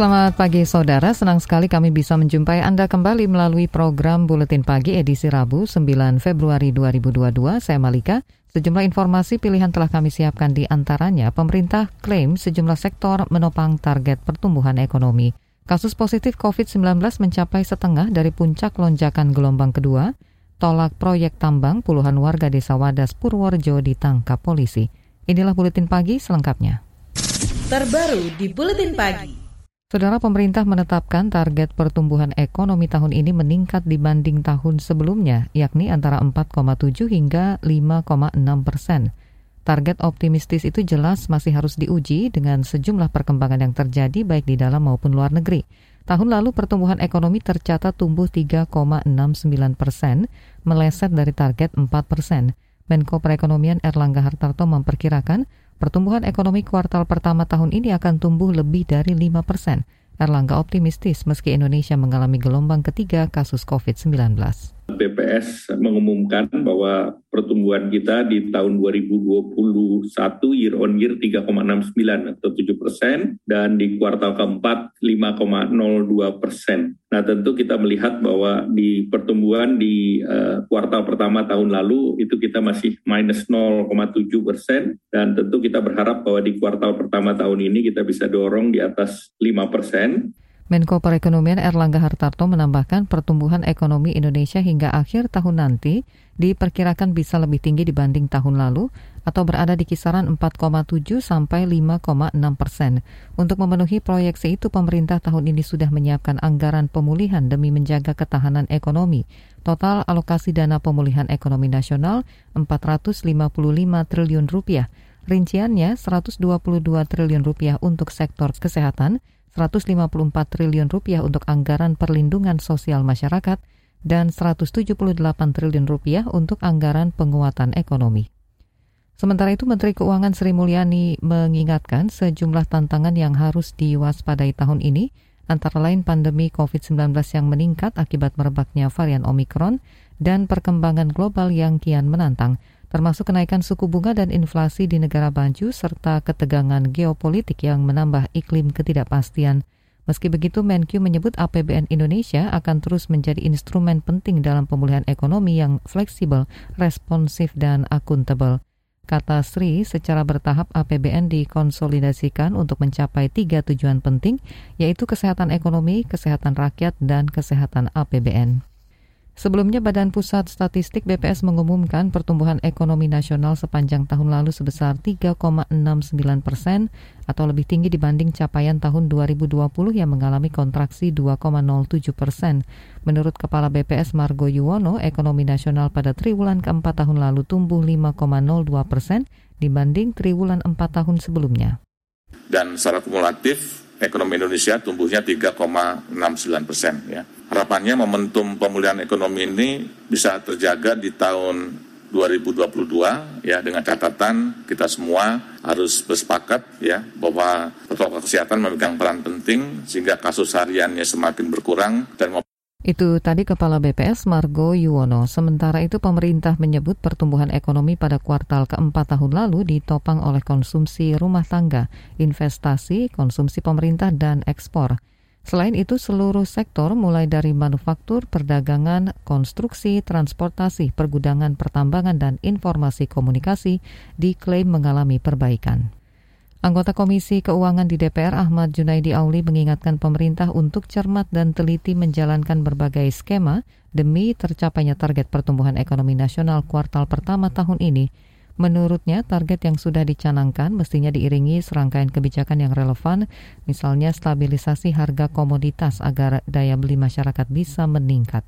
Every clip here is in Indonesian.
Selamat pagi saudara, senang sekali kami bisa menjumpai Anda kembali melalui program Buletin Pagi edisi Rabu 9 Februari 2022. Saya Malika. Sejumlah informasi pilihan telah kami siapkan di antaranya pemerintah klaim sejumlah sektor menopang target pertumbuhan ekonomi. Kasus positif COVID-19 mencapai setengah dari puncak lonjakan gelombang kedua. Tolak proyek tambang puluhan warga desa Wadas Purworejo ditangkap polisi. Inilah Buletin Pagi selengkapnya. Terbaru di Buletin Pagi. Saudara pemerintah menetapkan target pertumbuhan ekonomi tahun ini meningkat dibanding tahun sebelumnya, yakni antara 4,7 hingga 5,6 persen. Target optimistis itu jelas masih harus diuji dengan sejumlah perkembangan yang terjadi baik di dalam maupun luar negeri. Tahun lalu pertumbuhan ekonomi tercatat tumbuh 3,69 persen, meleset dari target 4 persen. Menko Perekonomian Erlangga Hartarto memperkirakan Pertumbuhan ekonomi kuartal pertama tahun ini akan tumbuh lebih dari 5 persen. Erlangga optimistis meski Indonesia mengalami gelombang ketiga kasus COVID-19. BPS mengumumkan bahwa pertumbuhan kita di tahun 2021 year on year 3,69 atau 7 persen dan di kuartal keempat 5,02 persen. Nah tentu kita melihat bahwa di pertumbuhan di uh, kuartal pertama tahun lalu itu kita masih minus 0,7 persen dan tentu kita berharap bahwa di kuartal pertama tahun ini kita bisa dorong di atas 5 persen. Menko Perekonomian Erlangga Hartarto menambahkan pertumbuhan ekonomi Indonesia hingga akhir tahun nanti diperkirakan bisa lebih tinggi dibanding tahun lalu atau berada di kisaran 4,7 sampai 5,6 persen. Untuk memenuhi proyeksi itu, pemerintah tahun ini sudah menyiapkan anggaran pemulihan demi menjaga ketahanan ekonomi. Total alokasi dana pemulihan ekonomi nasional 455 triliun rupiah. Rinciannya 122 triliun rupiah untuk sektor kesehatan, 154 triliun rupiah untuk anggaran perlindungan sosial masyarakat, dan 178 triliun rupiah untuk anggaran penguatan ekonomi. Sementara itu, Menteri Keuangan Sri Mulyani mengingatkan sejumlah tantangan yang harus diwaspadai tahun ini, antara lain pandemi COVID-19 yang meningkat akibat merebaknya varian Omikron dan perkembangan global yang kian menantang termasuk kenaikan suku bunga dan inflasi di negara maju serta ketegangan geopolitik yang menambah iklim ketidakpastian. Meski begitu, Menkyu menyebut APBN Indonesia akan terus menjadi instrumen penting dalam pemulihan ekonomi yang fleksibel, responsif, dan akuntabel. Kata Sri, secara bertahap APBN dikonsolidasikan untuk mencapai tiga tujuan penting, yaitu kesehatan ekonomi, kesehatan rakyat, dan kesehatan APBN. Sebelumnya Badan Pusat Statistik BPS mengumumkan pertumbuhan ekonomi nasional sepanjang tahun lalu sebesar 3,69 persen atau lebih tinggi dibanding capaian tahun 2020 yang mengalami kontraksi 2,07 persen. Menurut Kepala BPS Margo Yuwono, ekonomi nasional pada triwulan keempat tahun lalu tumbuh 5,02 persen dibanding triwulan empat tahun sebelumnya. Dan secara kumulatif ekonomi Indonesia tumbuhnya 3,69 persen ya. Harapannya momentum pemulihan ekonomi ini bisa terjaga di tahun 2022 ya. Dengan catatan kita semua harus bersepakat ya bahwa protokol kesehatan memegang peran penting sehingga kasus hariannya semakin berkurang dan itu tadi Kepala BPS Margo Yuwono. Sementara itu pemerintah menyebut pertumbuhan ekonomi pada kuartal keempat tahun lalu ditopang oleh konsumsi rumah tangga, investasi, konsumsi pemerintah, dan ekspor. Selain itu, seluruh sektor mulai dari manufaktur, perdagangan, konstruksi, transportasi, pergudangan, pertambangan, dan informasi komunikasi diklaim mengalami perbaikan. Anggota Komisi Keuangan di DPR Ahmad Junaidi Auli mengingatkan pemerintah untuk cermat dan teliti menjalankan berbagai skema demi tercapainya target pertumbuhan ekonomi nasional kuartal pertama tahun ini Menurutnya, target yang sudah dicanangkan mestinya diiringi serangkaian kebijakan yang relevan, misalnya stabilisasi harga komoditas agar daya beli masyarakat bisa meningkat.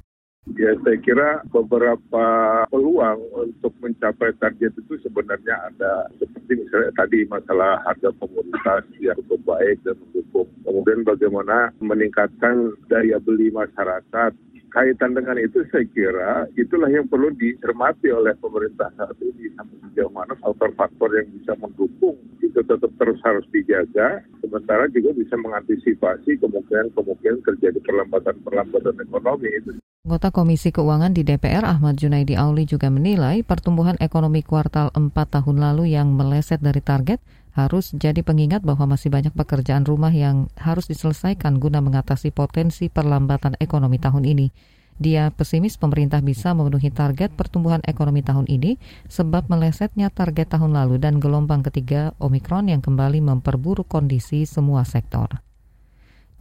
Ya saya kira beberapa peluang untuk mencapai target itu sebenarnya ada seperti misalnya tadi masalah harga komoditas yang cukup baik dan mendukung. Kemudian bagaimana meningkatkan daya beli masyarakat kaitan dengan itu saya kira itulah yang perlu dicermati oleh pemerintah saat ini sampai sejauh mana faktor-faktor yang bisa mendukung itu tetap terus harus dijaga sementara juga bisa mengantisipasi kemungkinan-kemungkinan terjadi perlambatan-perlambatan ekonomi itu. Anggota Komisi Keuangan di DPR Ahmad Junaidi Auli juga menilai pertumbuhan ekonomi kuartal 4 tahun lalu yang meleset dari target harus jadi pengingat bahwa masih banyak pekerjaan rumah yang harus diselesaikan guna mengatasi potensi perlambatan ekonomi tahun ini. Dia pesimis pemerintah bisa memenuhi target pertumbuhan ekonomi tahun ini sebab melesetnya target tahun lalu dan gelombang ketiga Omikron yang kembali memperburuk kondisi semua sektor.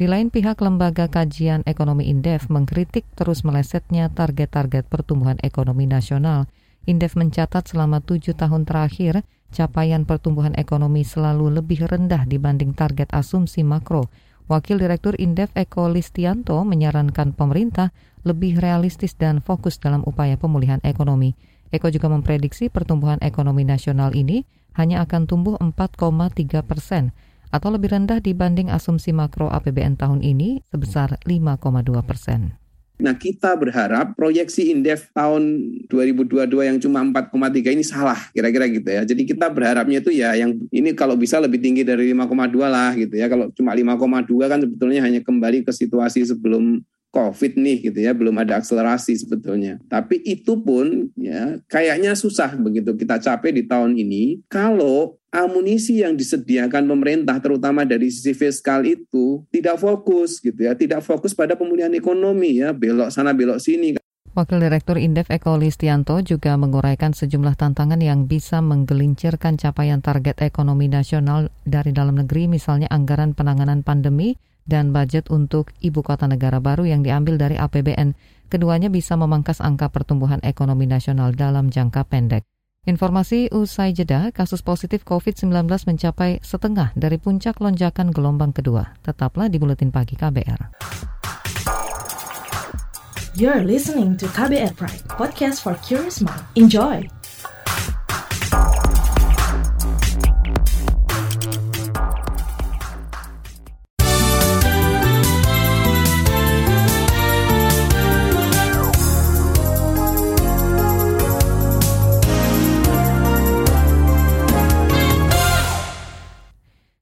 Di lain pihak, Lembaga Kajian Ekonomi Indef mengkritik terus melesetnya target-target pertumbuhan ekonomi nasional. Indef mencatat selama tujuh tahun terakhir, capaian pertumbuhan ekonomi selalu lebih rendah dibanding target asumsi makro. Wakil Direktur Indef Eko Listianto menyarankan pemerintah lebih realistis dan fokus dalam upaya pemulihan ekonomi. Eko juga memprediksi pertumbuhan ekonomi nasional ini hanya akan tumbuh 4,3 persen atau lebih rendah dibanding asumsi makro APBN tahun ini sebesar 5,2 persen. Nah kita berharap proyeksi indef tahun 2022 yang cuma 4,3 ini salah kira-kira gitu ya. Jadi kita berharapnya itu ya yang ini kalau bisa lebih tinggi dari 5,2 lah gitu ya. Kalau cuma 5,2 kan sebetulnya hanya kembali ke situasi sebelum COVID nih gitu ya, belum ada akselerasi sebetulnya. Tapi itu pun ya kayaknya susah begitu kita capai di tahun ini kalau amunisi yang disediakan pemerintah terutama dari sisi fiskal itu tidak fokus gitu ya, tidak fokus pada pemulihan ekonomi ya, belok sana belok sini. Wakil Direktur Indef Eko Listianto juga menguraikan sejumlah tantangan yang bisa menggelincirkan capaian target ekonomi nasional dari dalam negeri misalnya anggaran penanganan pandemi, dan budget untuk ibu kota negara baru yang diambil dari APBN. Keduanya bisa memangkas angka pertumbuhan ekonomi nasional dalam jangka pendek. Informasi usai jeda, kasus positif COVID-19 mencapai setengah dari puncak lonjakan gelombang kedua. Tetaplah di Buletin Pagi KBR. You're listening to KBR Pride, podcast for curious mind. Enjoy!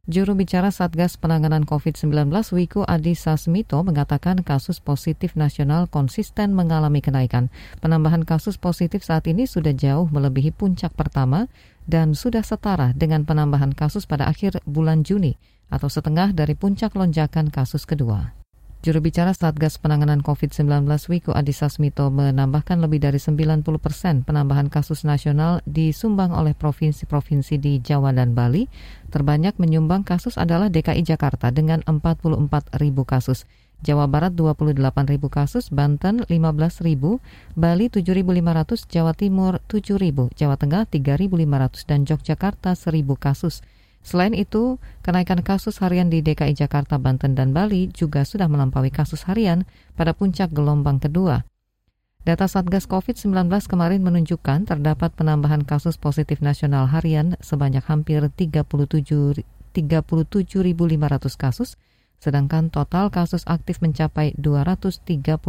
Juru bicara Satgas Penanganan COVID-19 Wiku Adhisa Smito mengatakan kasus positif nasional konsisten mengalami kenaikan. Penambahan kasus positif saat ini sudah jauh melebihi puncak pertama dan sudah setara dengan penambahan kasus pada akhir bulan Juni atau setengah dari puncak lonjakan kasus kedua. Juru bicara Satgas Penanganan COVID-19 Wiku Adhisa Smito menambahkan lebih dari 90 persen penambahan kasus nasional disumbang oleh provinsi-provinsi di Jawa dan Bali. Terbanyak menyumbang kasus adalah DKI Jakarta dengan 44 ribu kasus. Jawa Barat 28 ribu kasus, Banten 15 ribu, Bali 7.500, Jawa Timur 7 ribu, Jawa Tengah 3.500, dan Yogyakarta 1.000 kasus. Selain itu, kenaikan kasus harian di DKI Jakarta, Banten, dan Bali juga sudah melampaui kasus harian pada puncak gelombang kedua. Data Satgas COVID-19 kemarin menunjukkan terdapat penambahan kasus positif nasional harian sebanyak hampir 37 37.500 kasus, sedangkan total kasus aktif mencapai 233.000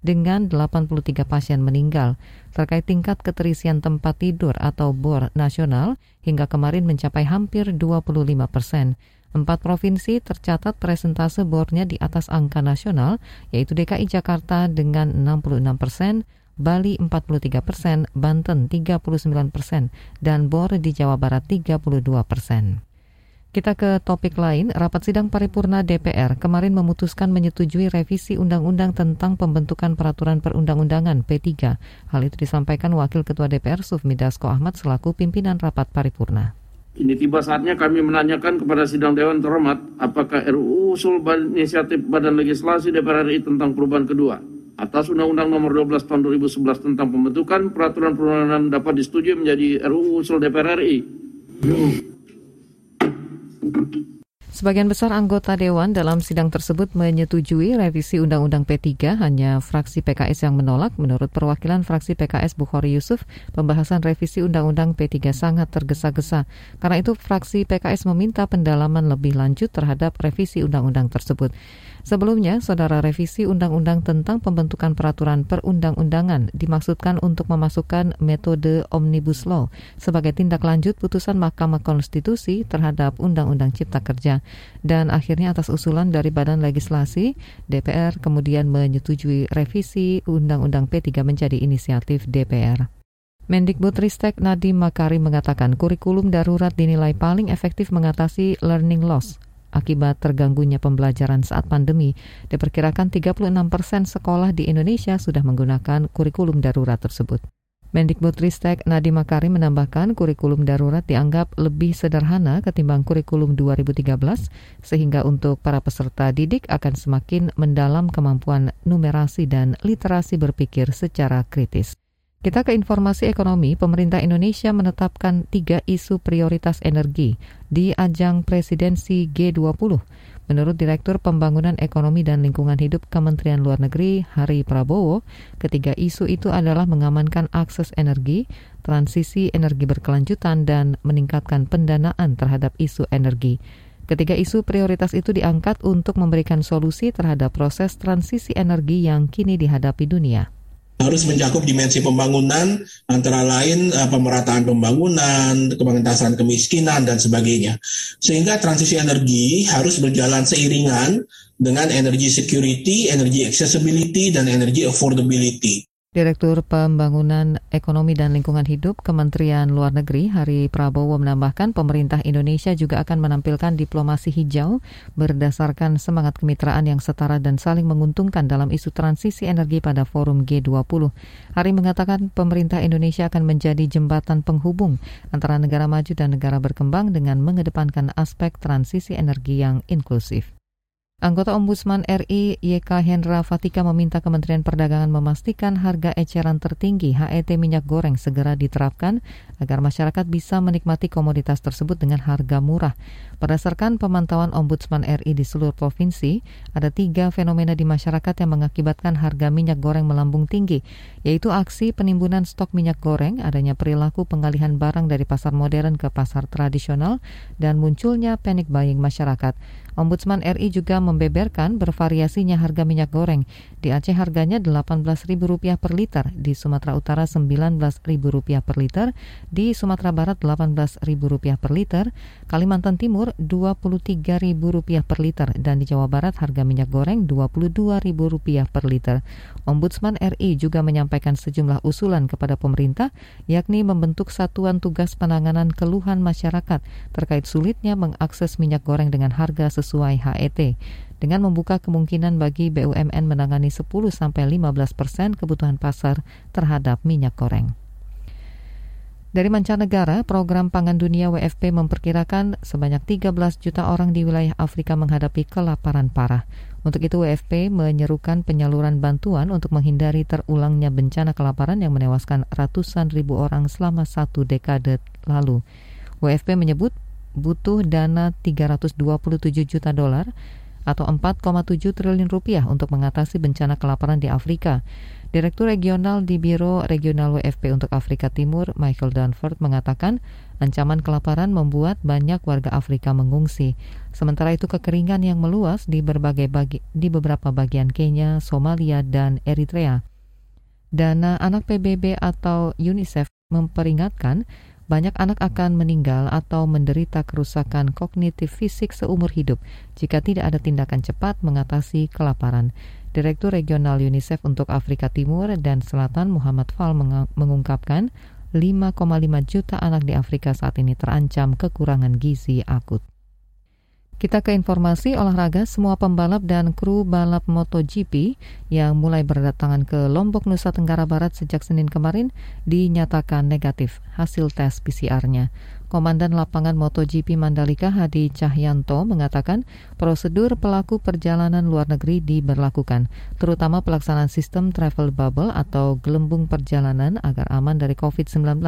dengan 83 pasien meninggal. Terkait tingkat keterisian tempat tidur atau BOR nasional hingga kemarin mencapai hampir 25 persen. Empat provinsi tercatat presentase bornya di atas angka nasional, yaitu DKI Jakarta dengan 66 persen, Bali 43 persen, Banten 39 persen, dan BOR di Jawa Barat 32 persen. Kita ke topik lain, rapat sidang paripurna DPR kemarin memutuskan menyetujui revisi undang-undang tentang pembentukan peraturan perundang-undangan P3. Hal itu disampaikan Wakil Ketua DPR Sufmi Dasko Ahmad selaku pimpinan rapat paripurna. Ini tiba saatnya kami menanyakan kepada sidang Dewan Terhormat apakah RUU usul inisiatif Badan Legislasi DPR RI tentang perubahan kedua atas Undang-Undang Nomor 12 Tahun 2011 tentang pembentukan peraturan perundangan dapat disetujui menjadi RUU usul DPR RI. Sebagian besar anggota Dewan dalam sidang tersebut menyetujui revisi Undang-Undang P3, hanya fraksi PKS yang menolak. Menurut perwakilan fraksi PKS Bukhari Yusuf, pembahasan revisi Undang-Undang P3 sangat tergesa-gesa. Karena itu fraksi PKS meminta pendalaman lebih lanjut terhadap revisi Undang-Undang tersebut. Sebelumnya, saudara revisi Undang-Undang tentang pembentukan peraturan perundang-undangan dimaksudkan untuk memasukkan metode Omnibus Law sebagai tindak lanjut putusan Mahkamah Konstitusi terhadap Undang-Undang Cipta Kerja. Dan akhirnya atas usulan dari Badan Legislasi, DPR kemudian menyetujui revisi Undang-Undang P3 menjadi inisiatif DPR. Mendikbud Ristek Nadiem Makarim mengatakan kurikulum darurat dinilai paling efektif mengatasi learning loss akibat terganggunya pembelajaran saat pandemi. Diperkirakan 36 persen sekolah di Indonesia sudah menggunakan kurikulum darurat tersebut. Mendikbudristek Nadiem Makarim menambahkan kurikulum darurat dianggap lebih sederhana ketimbang kurikulum 2013 sehingga untuk para peserta didik akan semakin mendalam kemampuan numerasi dan literasi berpikir secara kritis. Kita ke informasi ekonomi, pemerintah Indonesia menetapkan tiga isu prioritas energi di ajang presidensi G20. Menurut Direktur Pembangunan Ekonomi dan Lingkungan Hidup Kementerian Luar Negeri Hari Prabowo, ketiga isu itu adalah mengamankan akses energi, transisi energi berkelanjutan, dan meningkatkan pendanaan terhadap isu energi. Ketiga isu prioritas itu diangkat untuk memberikan solusi terhadap proses transisi energi yang kini dihadapi dunia harus mencakup dimensi pembangunan antara lain uh, pemerataan pembangunan, pengentasan kemiskinan dan sebagainya. Sehingga transisi energi harus berjalan seiringan dengan energy security, energy accessibility dan energy affordability. Direktur Pembangunan Ekonomi dan Lingkungan Hidup Kementerian Luar Negeri Hari Prabowo menambahkan pemerintah Indonesia juga akan menampilkan diplomasi hijau berdasarkan semangat kemitraan yang setara dan saling menguntungkan dalam isu transisi energi pada forum G20. Hari mengatakan pemerintah Indonesia akan menjadi jembatan penghubung antara negara maju dan negara berkembang dengan mengedepankan aspek transisi energi yang inklusif. Anggota Ombudsman RI YK Hendra Fatika meminta Kementerian Perdagangan memastikan harga eceran tertinggi HET minyak goreng segera diterapkan agar masyarakat bisa menikmati komoditas tersebut dengan harga murah. Berdasarkan pemantauan Ombudsman RI di seluruh provinsi, ada tiga fenomena di masyarakat yang mengakibatkan harga minyak goreng melambung tinggi, yaitu aksi penimbunan stok minyak goreng, adanya perilaku pengalihan barang dari pasar modern ke pasar tradisional, dan munculnya panic buying masyarakat. Ombudsman RI juga membeberkan bervariasinya harga minyak goreng. Di Aceh harganya Rp18.000 per liter, di Sumatera Utara Rp19.000 per liter, di Sumatera Barat Rp18.000 per liter, Kalimantan Timur Rp23.000 per liter, dan di Jawa Barat harga minyak goreng Rp22.000 per liter. Ombudsman RI juga menyampaikan sejumlah usulan kepada pemerintah, yakni membentuk satuan tugas penanganan keluhan masyarakat terkait sulitnya mengakses minyak goreng dengan harga sesuai HET dengan membuka kemungkinan bagi BUMN menangani 10-15 persen kebutuhan pasar terhadap minyak goreng. Dari mancanegara, program pangan dunia WFP memperkirakan sebanyak 13 juta orang di wilayah Afrika menghadapi kelaparan parah. Untuk itu WFP menyerukan penyaluran bantuan untuk menghindari terulangnya bencana kelaparan yang menewaskan ratusan ribu orang selama satu dekade lalu. WFP menyebut butuh dana 327 juta dolar atau 4,7 triliun rupiah untuk mengatasi bencana kelaparan di Afrika. Direktur Regional di Biro Regional WFP untuk Afrika Timur, Michael Dunford, mengatakan ancaman kelaparan membuat banyak warga Afrika mengungsi. Sementara itu kekeringan yang meluas di berbagai bagi, di beberapa bagian Kenya, Somalia, dan Eritrea. Dana anak PBB atau UNICEF memperingatkan banyak anak akan meninggal atau menderita kerusakan kognitif fisik seumur hidup jika tidak ada tindakan cepat mengatasi kelaparan. Direktur Regional UNICEF untuk Afrika Timur dan Selatan Muhammad Fal mengungkapkan 5,5 juta anak di Afrika saat ini terancam kekurangan gizi akut. Kita ke informasi olahraga, semua pembalap dan kru balap MotoGP yang mulai berdatangan ke Lombok, Nusa Tenggara Barat sejak Senin kemarin dinyatakan negatif hasil tes PCR-nya. Komandan Lapangan MotoGP Mandalika Hadi Cahyanto mengatakan prosedur pelaku perjalanan luar negeri diberlakukan, terutama pelaksanaan sistem travel bubble atau gelembung perjalanan agar aman dari COVID-19.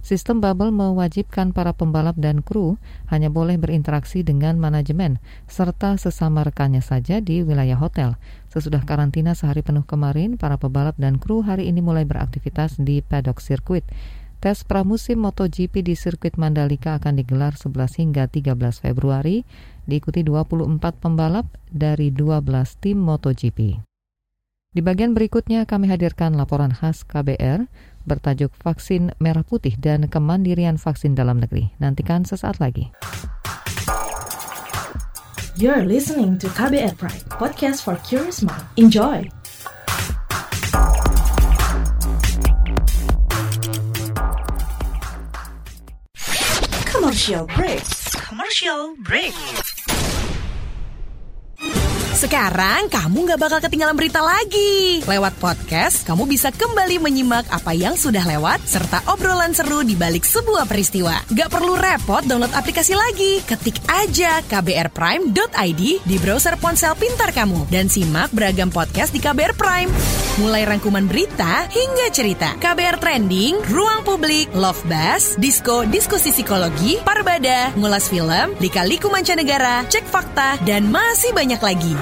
Sistem bubble mewajibkan para pembalap dan kru hanya boleh berinteraksi dengan manajemen serta sesama rekannya saja di wilayah hotel. Sesudah karantina sehari penuh kemarin, para pebalap dan kru hari ini mulai beraktivitas di paddock sirkuit. Tes pramusim MotoGP di sirkuit Mandalika akan digelar 11 hingga 13 Februari, diikuti 24 pembalap dari 12 tim MotoGP. Di bagian berikutnya kami hadirkan laporan khas KBR bertajuk Vaksin Merah Putih dan Kemandirian Vaksin Dalam Negeri. Nantikan sesaat lagi. You're listening to KBR Pride, podcast for curious mind. Enjoy! Commercial break. Commercial break. Sekarang kamu nggak bakal ketinggalan berita lagi. Lewat podcast, kamu bisa kembali menyimak apa yang sudah lewat serta obrolan seru di balik sebuah peristiwa. Gak perlu repot download aplikasi lagi. Ketik aja kbrprime.id di browser ponsel pintar kamu dan simak beragam podcast di KBR Prime. Mulai rangkuman berita hingga cerita. KBR Trending, Ruang Publik, Love Bus, Disco, Diskusi Psikologi, Parbada, Ngulas Film, Lika-Liku Mancanegara, Cek Fakta, dan masih banyak lagi.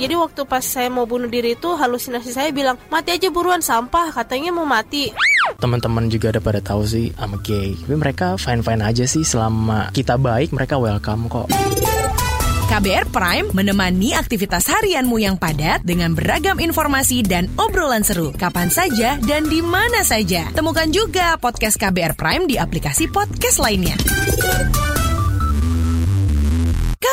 Jadi waktu pas saya mau bunuh diri itu halusinasi saya bilang mati aja buruan sampah katanya mau mati. Teman-teman juga ada pada tahu sih I'm gay. Tapi mereka fine-fine aja sih selama kita baik mereka welcome kok. KBR Prime menemani aktivitas harianmu yang padat dengan beragam informasi dan obrolan seru kapan saja dan di mana saja. Temukan juga podcast KBR Prime di aplikasi podcast lainnya.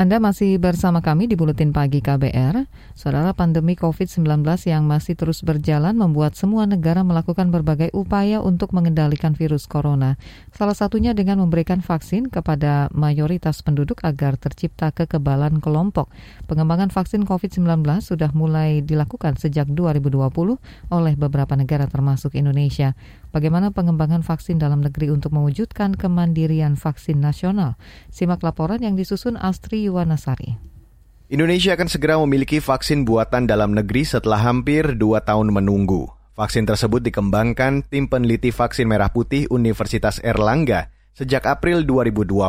Anda masih bersama kami di Buletin Pagi KBR. Saudara pandemi COVID-19 yang masih terus berjalan membuat semua negara melakukan berbagai upaya untuk mengendalikan virus corona. Salah satunya dengan memberikan vaksin kepada mayoritas penduduk agar tercipta kekebalan kelompok. Pengembangan vaksin COVID-19 sudah mulai dilakukan sejak 2020 oleh beberapa negara termasuk Indonesia. Bagaimana pengembangan vaksin dalam negeri untuk mewujudkan kemandirian vaksin nasional? Simak laporan yang disusun Astri Yuwanasari. Indonesia akan segera memiliki vaksin buatan dalam negeri setelah hampir dua tahun menunggu. Vaksin tersebut dikembangkan tim peneliti vaksin merah putih Universitas Erlangga sejak April 2020.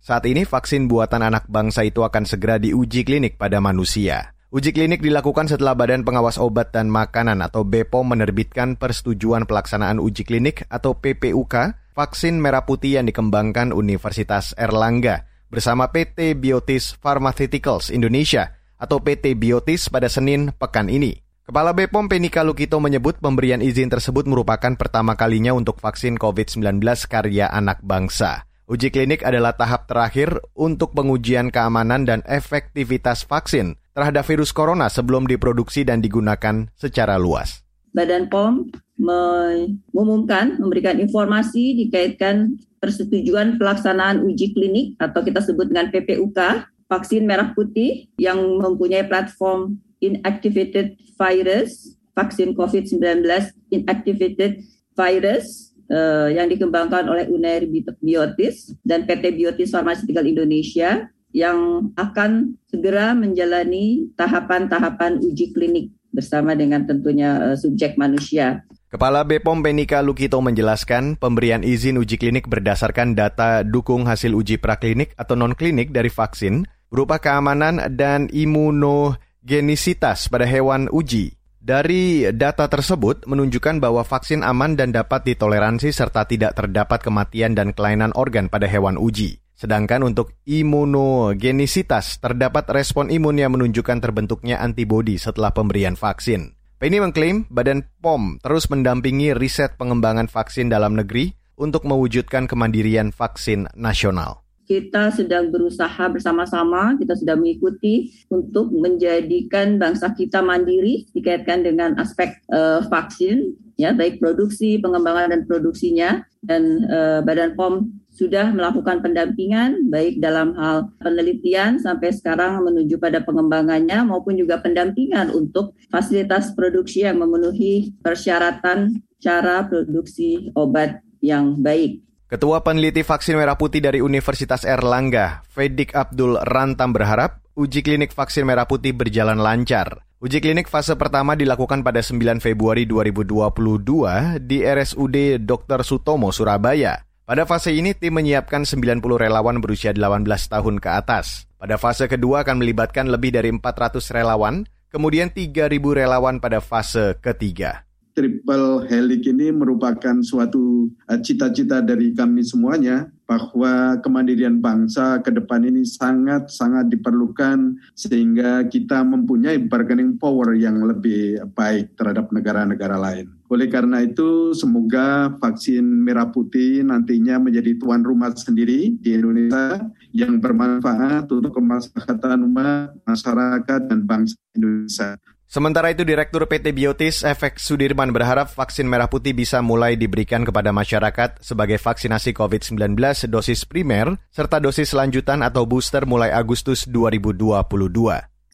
Saat ini vaksin buatan anak bangsa itu akan segera diuji klinik pada manusia. Uji klinik dilakukan setelah Badan Pengawas Obat dan Makanan atau BPOM menerbitkan persetujuan pelaksanaan uji klinik atau PPUK vaksin merah putih yang dikembangkan Universitas Erlangga bersama PT Biotis Pharmaceuticals Indonesia atau PT Biotis pada Senin pekan ini. Kepala BPOM Penika Lukito menyebut pemberian izin tersebut merupakan pertama kalinya untuk vaksin COVID-19 karya anak bangsa. Uji klinik adalah tahap terakhir untuk pengujian keamanan dan efektivitas vaksin terhadap virus corona sebelum diproduksi dan digunakan secara luas. Badan POM mengumumkan, memberikan informasi dikaitkan persetujuan pelaksanaan uji klinik atau kita sebut dengan PPUK, vaksin merah putih yang mempunyai platform inactivated virus, vaksin COVID-19 inactivated virus uh, yang dikembangkan oleh Unair Biotis dan PT Biotis Pharmaceutical Indonesia yang akan segera menjalani tahapan-tahapan uji klinik bersama dengan tentunya uh, subjek manusia. Kepala Bepom Penika Lukito menjelaskan pemberian izin uji klinik berdasarkan data dukung hasil uji praklinik atau non-klinik dari vaksin berupa keamanan dan imunogenisitas pada hewan uji. Dari data tersebut menunjukkan bahwa vaksin aman dan dapat ditoleransi serta tidak terdapat kematian dan kelainan organ pada hewan uji. Sedangkan untuk imunogenisitas terdapat respon imun yang menunjukkan terbentuknya antibodi setelah pemberian vaksin. Penny mengklaim Badan POM terus mendampingi riset pengembangan vaksin dalam negeri untuk mewujudkan kemandirian vaksin nasional. Kita sedang berusaha bersama-sama, kita sudah mengikuti untuk menjadikan bangsa kita mandiri dikaitkan dengan aspek uh, vaksin, ya baik produksi, pengembangan dan produksinya, dan uh, Badan POM sudah melakukan pendampingan baik dalam hal penelitian sampai sekarang menuju pada pengembangannya maupun juga pendampingan untuk fasilitas produksi yang memenuhi persyaratan cara produksi obat yang baik. Ketua Peneliti Vaksin Merah Putih dari Universitas Erlangga, Fedik Abdul Rantam berharap uji klinik vaksin merah putih berjalan lancar. Uji klinik fase pertama dilakukan pada 9 Februari 2022 di RSUD Dr. Sutomo, Surabaya. Pada fase ini, tim menyiapkan 90 relawan berusia 18 tahun ke atas. Pada fase kedua akan melibatkan lebih dari 400 relawan, kemudian 3.000 relawan pada fase ketiga triple helix ini merupakan suatu eh, cita-cita dari kami semuanya bahwa kemandirian bangsa ke depan ini sangat-sangat diperlukan sehingga kita mempunyai bargaining power yang lebih baik terhadap negara-negara lain. Oleh karena itu, semoga vaksin merah putih nantinya menjadi tuan rumah sendiri di Indonesia yang bermanfaat untuk kemaslahatan umat, masyarakat, dan bangsa Indonesia. Sementara itu, Direktur PT Biotis Efek Sudirman berharap vaksin merah putih bisa mulai diberikan kepada masyarakat sebagai vaksinasi COVID-19 dosis primer serta dosis lanjutan atau booster mulai Agustus 2022.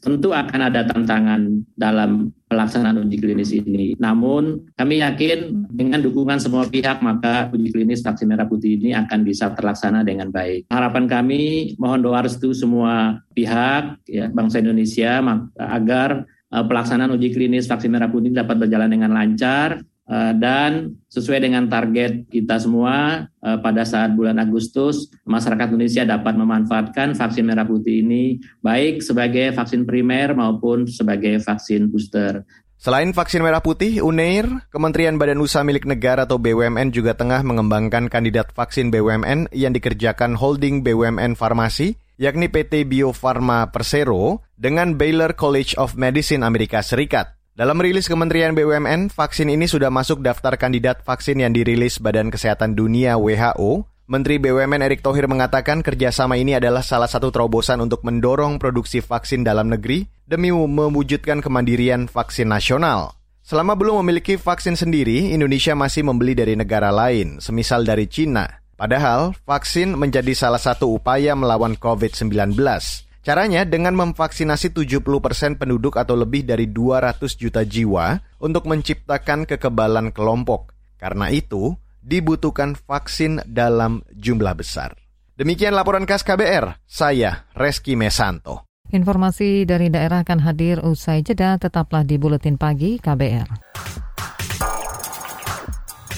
Tentu akan ada tantangan dalam pelaksanaan uji klinis ini. Namun kami yakin dengan dukungan semua pihak maka uji klinis vaksin merah putih ini akan bisa terlaksana dengan baik. Harapan kami mohon doa restu semua pihak ya bangsa Indonesia agar pelaksanaan uji klinis vaksin merah putih dapat berjalan dengan lancar eh, dan sesuai dengan target kita semua eh, pada saat bulan Agustus masyarakat Indonesia dapat memanfaatkan vaksin merah putih ini baik sebagai vaksin primer maupun sebagai vaksin booster. Selain vaksin merah putih, UNEIR, Kementerian Badan Usaha Milik Negara atau BUMN juga tengah mengembangkan kandidat vaksin BUMN yang dikerjakan holding BUMN Farmasi yakni PT Bio Farma Persero dengan Baylor College of Medicine Amerika Serikat. Dalam rilis Kementerian BUMN, vaksin ini sudah masuk daftar kandidat vaksin yang dirilis Badan Kesehatan Dunia WHO. Menteri BUMN Erick Thohir mengatakan kerjasama ini adalah salah satu terobosan untuk mendorong produksi vaksin dalam negeri demi mewujudkan kemandirian vaksin nasional. Selama belum memiliki vaksin sendiri, Indonesia masih membeli dari negara lain, semisal dari Cina. Padahal, vaksin menjadi salah satu upaya melawan COVID-19. Caranya dengan memvaksinasi 70% penduduk atau lebih dari 200 juta jiwa untuk menciptakan kekebalan kelompok. Karena itu, dibutuhkan vaksin dalam jumlah besar. Demikian laporan khas KBR, saya Reski Mesanto. Informasi dari daerah akan hadir usai jeda, tetaplah di Buletin Pagi KBR.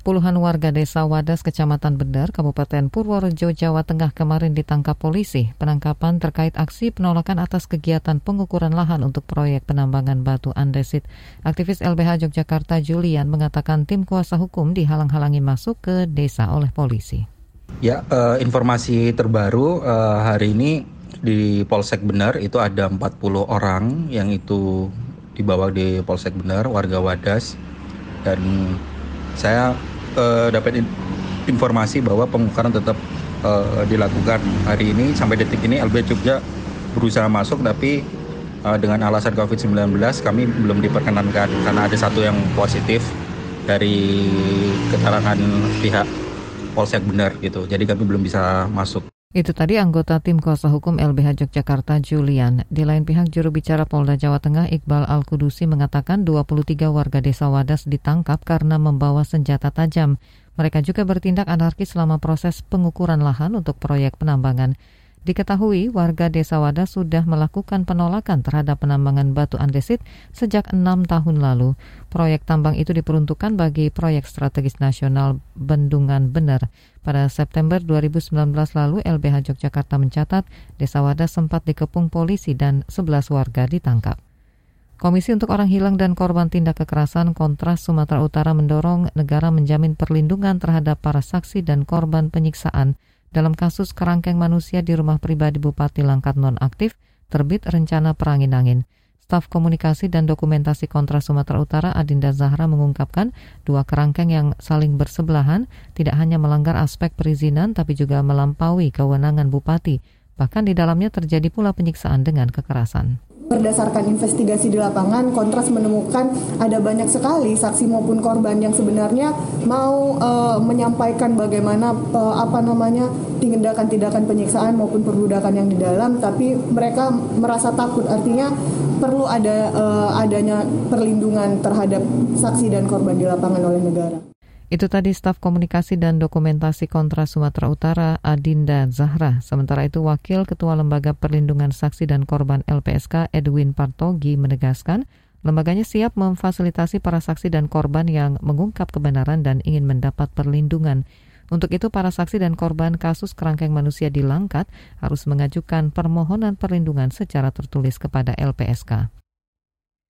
Puluhan warga desa Wadas, Kecamatan Bendar, Kabupaten Purworejo, Jawa Tengah kemarin ditangkap polisi. Penangkapan terkait aksi penolakan atas kegiatan pengukuran lahan untuk proyek penambangan batu andesit. Aktivis LBH Yogyakarta Julian mengatakan tim kuasa hukum dihalang-halangi masuk ke desa oleh polisi. Ya, uh, informasi terbaru uh, hari ini di Polsek Benar itu ada 40 orang yang itu dibawa di Polsek Benar, warga Wadas. Dan saya uh, dapat in informasi bahwa pengukuran tetap uh, dilakukan hari ini sampai detik ini LB Jogja berusaha masuk tapi uh, dengan alasan COVID-19 kami belum diperkenankan karena ada satu yang positif dari keterangan pihak Polsek benar gitu. Jadi kami belum bisa masuk. Itu tadi anggota tim kuasa hukum LBH Yogyakarta Julian. Di lain pihak juru bicara Polda Jawa Tengah Iqbal Al-Kudusi mengatakan 23 warga desa Wadas ditangkap karena membawa senjata tajam. Mereka juga bertindak anarkis selama proses pengukuran lahan untuk proyek penambangan. Diketahui warga Desa Wadas sudah melakukan penolakan terhadap penambangan batu andesit sejak enam tahun lalu. Proyek tambang itu diperuntukkan bagi proyek strategis nasional Bendungan Bener. Pada September 2019 lalu, LBH Yogyakarta mencatat Desa Wadas sempat dikepung polisi dan 11 warga ditangkap. Komisi untuk Orang Hilang dan Korban Tindak Kekerasan Kontras Sumatera Utara mendorong negara menjamin perlindungan terhadap para saksi dan korban penyiksaan dalam kasus kerangkeng manusia di rumah pribadi Bupati Langkat nonaktif terbit rencana perangin-angin. Staf Komunikasi dan Dokumentasi Kontra Sumatera Utara Adinda Zahra mengungkapkan dua kerangkeng yang saling bersebelahan tidak hanya melanggar aspek perizinan tapi juga melampaui kewenangan bupati. Bahkan di dalamnya terjadi pula penyiksaan dengan kekerasan. Berdasarkan investigasi di lapangan, Kontras menemukan ada banyak sekali saksi maupun korban yang sebenarnya mau uh, menyampaikan bagaimana uh, apa namanya tindakan-tindakan penyiksaan maupun perbudakan yang di dalam, tapi mereka merasa takut. Artinya perlu ada uh, adanya perlindungan terhadap saksi dan korban di lapangan oleh negara. Itu tadi staf komunikasi dan dokumentasi kontra Sumatera Utara Adinda Zahra. Sementara itu Wakil Ketua Lembaga Perlindungan Saksi dan Korban LPSK Edwin Partogi menegaskan lembaganya siap memfasilitasi para saksi dan korban yang mengungkap kebenaran dan ingin mendapat perlindungan. Untuk itu para saksi dan korban kasus kerangkeng manusia di Langkat harus mengajukan permohonan perlindungan secara tertulis kepada LPSK.